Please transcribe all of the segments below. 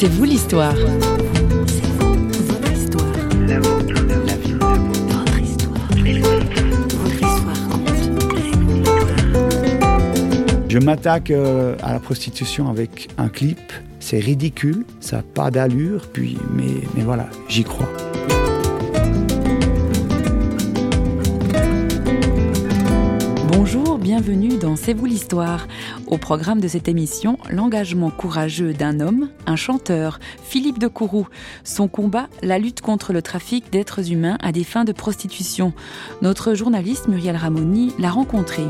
C'est vous l'histoire. Je m'attaque euh, à la prostitution avec un clip. C'est ridicule, ça n'a pas d'allure, puis mais, mais voilà, j'y crois. Bienvenue dans C'est vous l'histoire. Au programme de cette émission, l'engagement courageux d'un homme, un chanteur, Philippe de Courroux. Son combat, la lutte contre le trafic d'êtres humains à des fins de prostitution. Notre journaliste Muriel Ramoni l'a rencontré.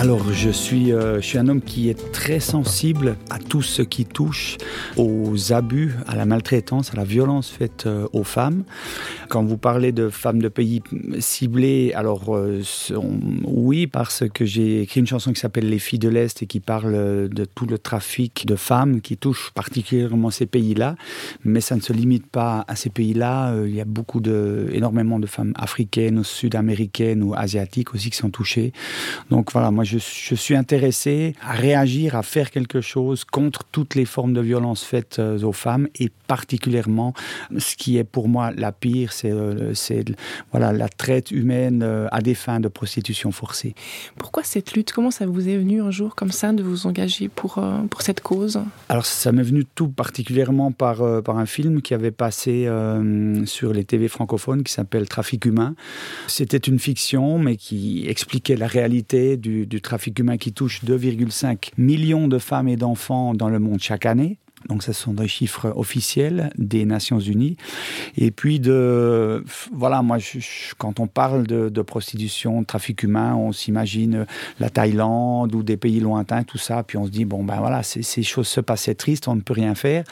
Alors, je suis, euh, je suis un homme qui est très sensible à tout ce qui touche aux abus, à la maltraitance, à la violence faite euh, aux femmes. Quand vous parlez de femmes de pays ciblés, alors euh, oui, parce que j'ai écrit une chanson qui s'appelle Les filles de l'Est et qui parle de tout le trafic de femmes qui touche particulièrement ces pays-là. Mais ça ne se limite pas à ces pays-là. Il y a beaucoup de, énormément de femmes africaines sud-américaines ou asiatiques aussi qui sont touchées. Donc voilà, moi je, je, suis intéressé à réagir, à faire quelque chose contre toutes les formes de violence faites euh, aux femmes et particulièrement ce qui est pour moi la pire, c'est euh, voilà, la traite humaine euh, à des fins de prostitution forcée. Pourquoi cette lutte? Comment ça vous est venu un jour comme ça de vous engager pour, pour cette cause? Alors ça m'est venu tout particulièrement par, par un film qui avait passé sur les TV francophones qui s'appelle Trafic humain. C'était une fiction mais qui expliquait la réalité du, du trafic humain qui touche 2,5 millions de femmes et d'enfants dans le monde chaque année. Donc, ce sont des chiffres officiels des Nations Unies. Et puis, de, voilà, moi, quand on parle de, de, prostitution, de trafic humain, on s'imagine la Thaïlande ou des pays lointains, tout ça. Puis on se dit, bon, ben voilà, ces choses se passaient tristes, on ne peut rien faire.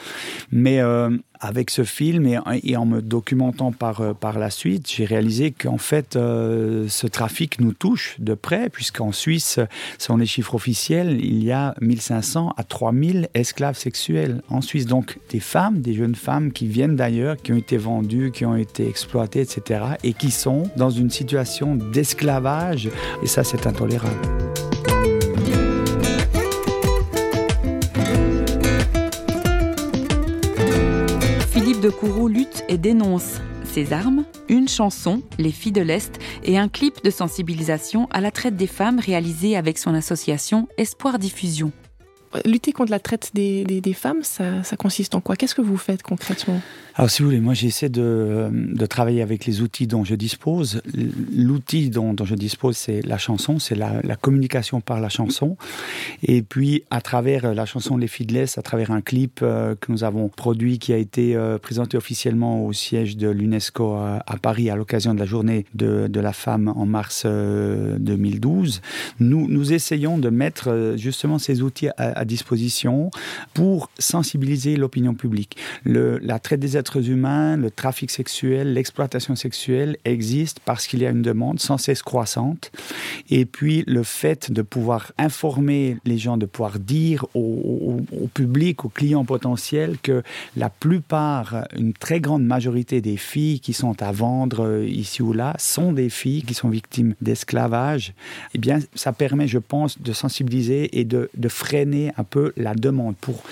Mais euh, avec ce film et, en me documentant par, euh, par la suite, j'ai réalisé qu'en fait, euh, ce trafic nous touche de près, puisqu'en Suisse, selon les chiffres officiels, il y a 1500 à 3000 esclaves sexuels en Suisse. Donc des femmes, des jeunes femmes qui viennent d'ailleurs, qui ont été vendues, qui ont été exploitées, etc., et qui sont dans une situation d'esclavage. Et ça, c'est intolérable. De Kourou lutte et dénonce ses armes, une chanson, Les filles de l'Est, et un clip de sensibilisation à la traite des femmes réalisé avec son association Espoir Diffusion. Lutter contre la traite des, femmes, ça, consiste en quoi? Qu'est-ce que vous faites concrètement? Alors, si vous voulez, moi, j'essaie de, travailler avec les outils dont je dispose. L'outil dont, je dispose, c'est la chanson, c'est la, communication par la chanson. Et puis, à travers la chanson Les Feedless, à travers un clip euh, que nous avons produit, qui a été euh, présenté officiellement au siège de l'UNESCO à, Paris à l'occasion de la journée de, la femme en mars euh, 2012, nous, nous essayons de mettre euh, justement ces outils à, disposition pour sensibiliser l'opinion publique. La traite des êtres humains, le trafic sexuel, l'exploitation sexuelle existe parce qu'il y a une demande sans cesse croissante. Et puis le fait de pouvoir informer les gens, de pouvoir dire au, public, aux clients potentiels que la plupart, une très grande majorité des filles qui sont à vendre ici ou là sont des filles qui sont victimes d'esclavage, eh bien ça permet, je pense, de sensibiliser et de, de freiner un peu la demande pour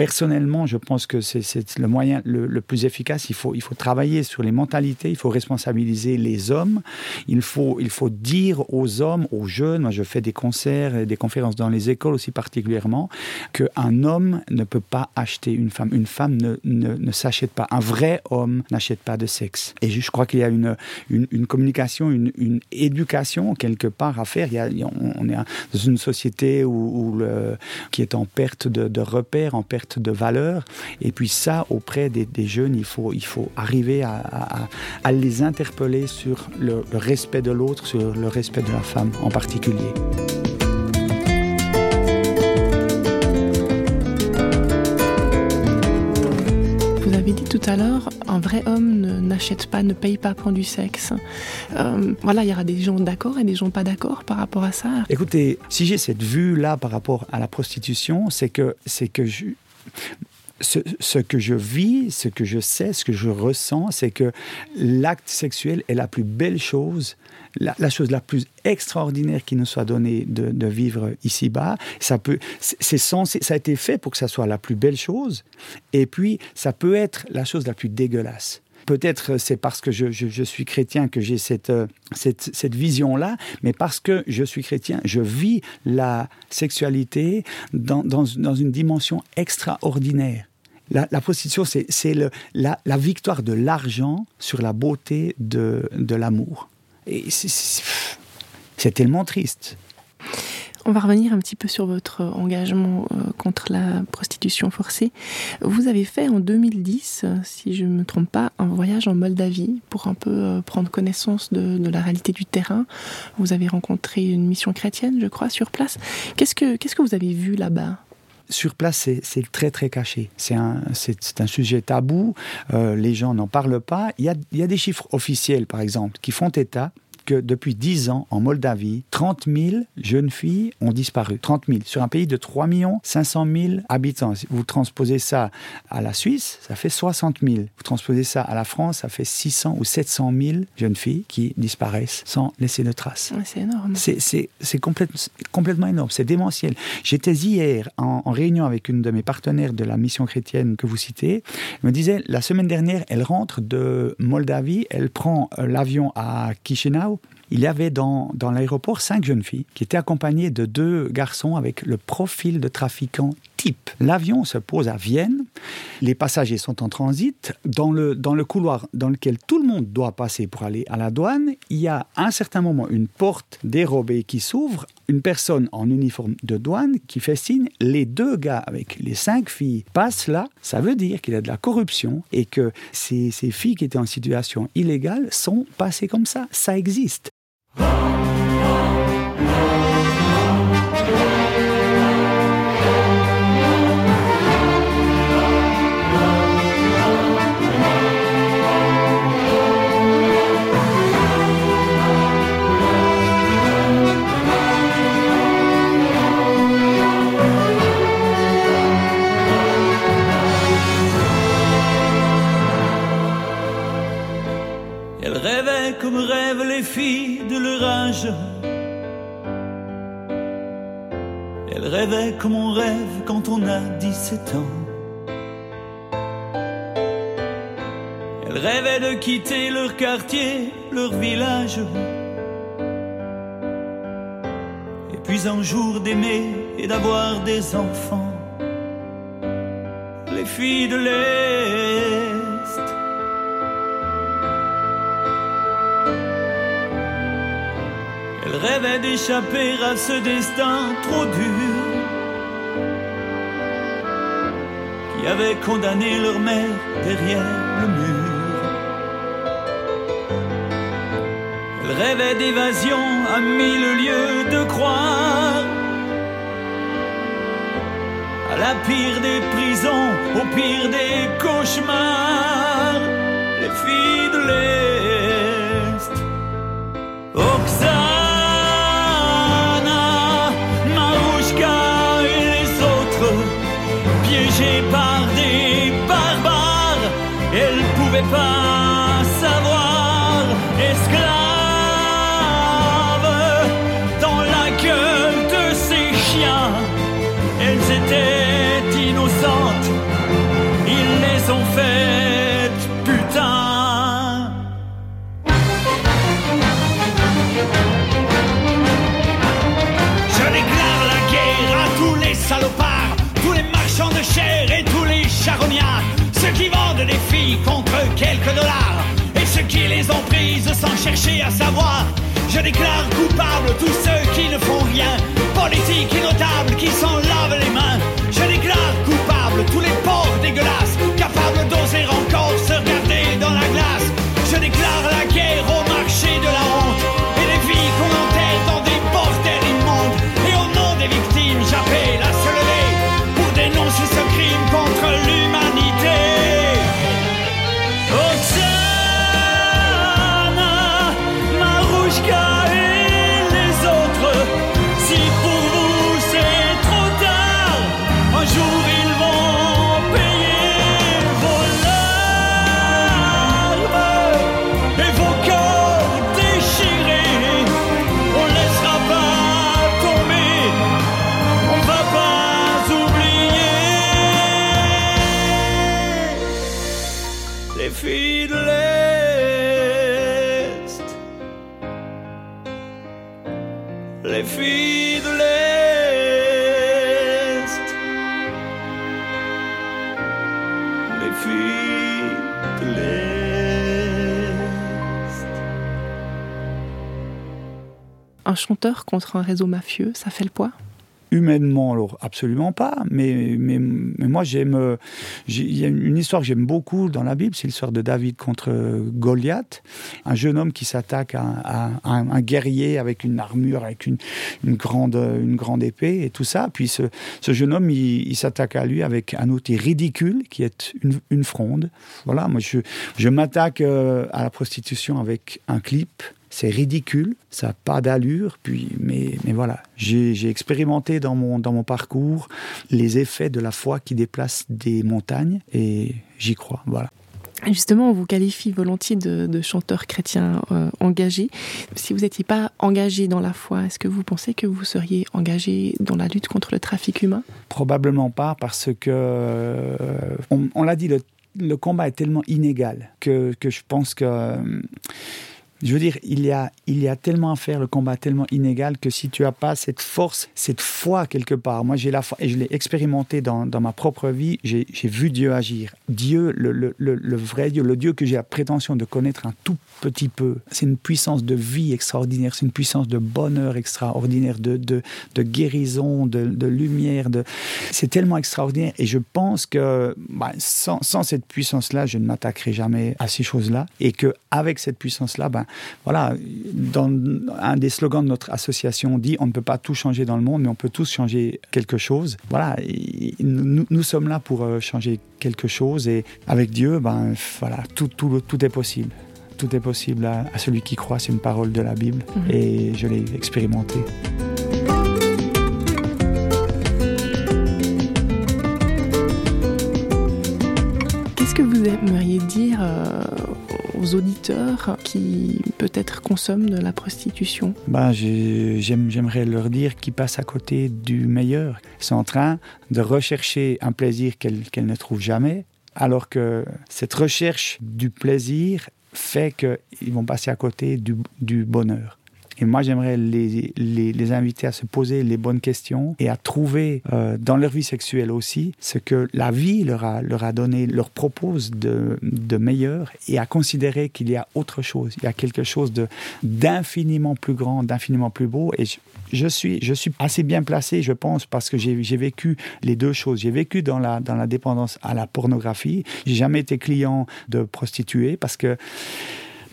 personnellement, je pense que c'est le moyen le, plus efficace. Il faut, il faut travailler sur les mentalités, il faut responsabiliser les hommes, il faut, il faut dire aux hommes, aux jeunes, moi je fais des concerts et des conférences dans les écoles aussi particulièrement, qu'un homme ne peut pas acheter une femme. Une femme ne, ne, ne s'achète pas. Un vrai homme n'achète pas de sexe. Et je, crois qu'il y a une, une, communication, une, une, éducation quelque part à faire. Il y a, on, est dans une société où le, qui est en perte de, de repères, en perte de valeur. Et puis ça auprès des, des jeunes il faut il faut arriver à, à, à les interpeller sur le, le respect de l'autre sur le respect de la femme en particulier. Vous avez dit tout à l'heure un vrai homme n'achète pas ne paye pas pour du sexe. Euh, voilà il y aura des gens d'accord et des gens pas d'accord par rapport à ça. Écoutez si j'ai cette vue là par rapport à la prostitution c'est que c'est que je ce, que je vis, ce que je sais, ce que je ressens, c'est que l'acte sexuel est la plus belle chose, la, chose la plus extraordinaire qui nous soit donnée de, vivre ici-bas. Ça peut, c'est censé, ça a été fait pour que ça soit la plus belle chose, et puis ça peut être la chose la plus dégueulasse. Peut-être c'est parce que je, suis chrétien que j'ai cette, cette, cette vision-là, mais parce que je suis chrétien, je vis la sexualité dans, dans, dans une dimension extraordinaire la, prostitution, c'est la, la, victoire de l'argent sur la beauté de, de l'amour. Et c'est tellement triste. On va revenir un petit peu sur votre engagement euh, contre la prostitution forcée. Vous avez fait en 2010, si je ne me trompe pas, un voyage en Moldavie pour un peu euh, prendre connaissance de, la réalité du terrain. Vous avez rencontré une mission chrétienne, je crois, sur place. Qu'est-ce que, vous avez vu là-bas? Sur place, c'est très très caché. C'est un, sujet tabou. Euh, les gens n'en parlent pas. Il y a des chiffres officiels, par exemple, qui font état depuis 10 ans, en Moldavie, 30 000 jeunes filles ont disparu. 30 000 sur un pays de 3 500 000 habitants. Vous transposez ça à la Suisse, ça fait 60 000. Vous transposez ça à la France, ça fait 600 ou 700 000 jeunes filles qui disparaissent sans laisser de traces. c'est énorme. C'est complètement énorme. C'est démentiel. J'étais hier en, en, réunion avec une de mes partenaires de la mission chrétienne que vous citez. Elle me disait, la semaine dernière, elle rentre de Moldavie, elle prend euh, l'avion à Chisinau il y avait dans, dans l'aéroport cinq jeunes filles qui étaient accompagnées de deux garçons avec le profil de trafiquant type. L'avion se pose à Vienne, les passagers sont en transit. Dans le, dans le couloir dans lequel tout le monde doit passer pour aller à la douane, il y a à un certain moment une porte dérobée qui s'ouvre, une personne en uniforme de douane qui fait signe, les deux gars avec les cinq filles passent là, ça veut dire qu'il y a de la corruption et que ces, ces filles qui étaient en situation illégale sont passées comme ça. Ça existe. Filles Elle rêvait comme on rêve quand on a 17 ans. Elle rêvait de quitter leur quartier, leur village. Et puis un jour d'aimer et d'avoir des enfants. Les filles de l'air rêvait d'échapper à ce destin trop dur qui avait condamné leur mère derrière le mur. Elle rêvait d'évasion à mille lieues de croire à la pire des prisons, au pire des cauchemars, les filles de l'Est. Contre quelques dollars, et ceux qui les ont prises sans chercher à savoir. Je déclare coupable tous ceux qui ne font rien, politiques et notables qui s'en lavent les mains. Je déclare coupable tous les pauvres dégueulasses, capables d'oser encore se regarder Un chanteur contre un réseau mafieux, ça fait le poids? Humainement, alors absolument pas. Mais, mais, mais moi, j'aime. Il y a une histoire que j'aime beaucoup dans la Bible, c'est l'histoire de David contre Goliath. Un jeune homme qui s'attaque à, à, un guerrier avec une armure, avec une, une, grande, une grande épée et tout ça. Puis ce, ce jeune homme, il, il s'attaque à lui avec un outil ridicule qui est une, une fronde. Voilà, moi, je, je m'attaque euh, à la prostitution avec un clip c'est ridicule, ça n'a pas d'allure, puis, mais, mais voilà, j'ai expérimenté dans mon, dans mon parcours les effets de la foi qui déplace des montagnes et j'y crois, voilà. Justement, on vous qualifie volontiers de, de chanteur chrétien euh, engagé. Si vous n'étiez pas engagé dans la foi, est-ce que vous pensez que vous seriez engagé dans la lutte contre le trafic humain? Probablement pas, parce que, euh, on, on l'a dit, le, le, combat est tellement inégal que, que je pense que... Euh, je veux dire, il y, a, il y a tellement à faire, le combat tellement inégal que si tu n'as pas cette force, cette foi quelque part, moi j'ai la foi, et je l'ai expérimenté dans, dans, ma propre vie, j'ai vu Dieu agir. Dieu, le, le, le, le, vrai Dieu, le Dieu que j'ai la prétention de connaître un tout petit peu, c'est une puissance de vie extraordinaire, c'est une puissance de bonheur extraordinaire, de, de, de guérison, de, de lumière, de... c'est tellement extraordinaire. Et je pense que bah, sans, sans cette puissance-là, je ne m'attaquerai jamais à ces choses-là. Et qu'avec cette puissance-là, ben, voilà, dans un des slogans de notre association dit on ne peut pas tout changer dans le monde, mais on peut tous changer quelque chose. Voilà, nous, nous, sommes là pour euh, changer quelque chose et avec Dieu, ben voilà, tout, tout, tout est possible. Tout est possible à, à celui qui croit, c'est une parole de la Bible -hmm. et je l'ai expérimenté. Qui peut-être consomment de la prostitution ben, J'aimerais leur dire qu'ils passent à côté du meilleur. Ils sont en train de rechercher un plaisir qu'elles qu ne trouvent jamais, alors que cette recherche du plaisir fait qu'ils vont passer à côté du bonheur. Et moi, j'aimerais les, les, les, inviter à se poser les bonnes questions et à trouver euh, dans leur vie sexuelle aussi ce que la vie leur a, leur a donné, leur propose de, de meilleur et à considérer qu'il y a autre chose. Il y a quelque chose d'infiniment plus grand, d'infiniment plus beau. Et je, je, suis, je suis assez bien placé, je pense, parce que j'ai vécu les deux choses. J'ai vécu dans la, dans la dépendance à la pornographie. J'ai jamais été client de prostituées parce que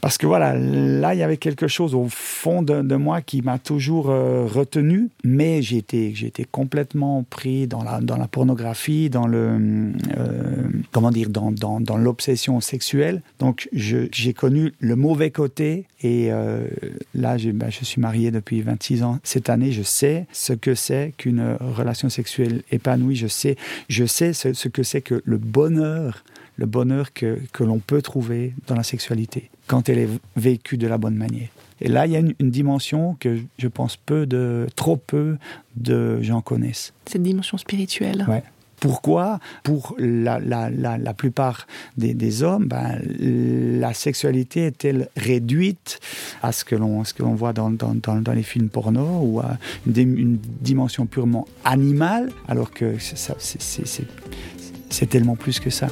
parce que voilà, là, il y avait quelque chose au fond de, moi qui m'a toujours euh, retenu, mais été, été complètement pris dans la, dans la pornographie, dans le, euh, comment dire, dans, dans, dans l'obsession sexuelle. Donc, j'ai connu le mauvais côté et euh, là, ben, je suis marié depuis 26 ans. Cette année, je sais ce que c'est qu'une relation sexuelle épanouie. Je sais, je sais ce que c'est que le bonheur le bonheur que, que l'on peut trouver dans la sexualité quand elle est vécue de la bonne manière. Et là, il y a une, une, dimension que je pense peu de, trop peu de gens connaissent. Cette dimension spirituelle. Ouais. Pourquoi? Pour la, la, la, la plupart des, des hommes, ben, la sexualité est-elle réduite à ce que l'on voit dans, dans, dans, dans les films porno ou à une, une dimension purement animale, alors que c'est tellement plus que ça?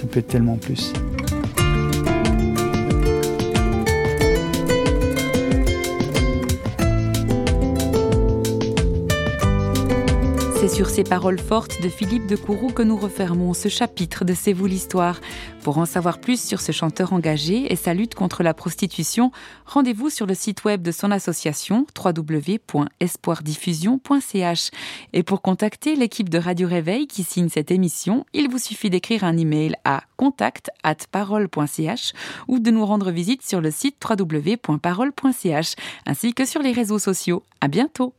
Ça peut être tellement plus. Sur ces paroles fortes de Philippe de Courroux que nous refermons ce chapitre de C'est vous l'histoire. Pour en savoir plus sur ce chanteur engagé et sa lutte contre la prostitution, rendez-vous sur le site web de son association www.espoirdiffusion.ch. Et pour contacter l'équipe de Radio Réveil qui signe cette émission, il vous suffit d'écrire un email à contact@parole.ch ou de nous rendre visite sur le site www.parole.ch ainsi que sur les réseaux sociaux. À bientôt.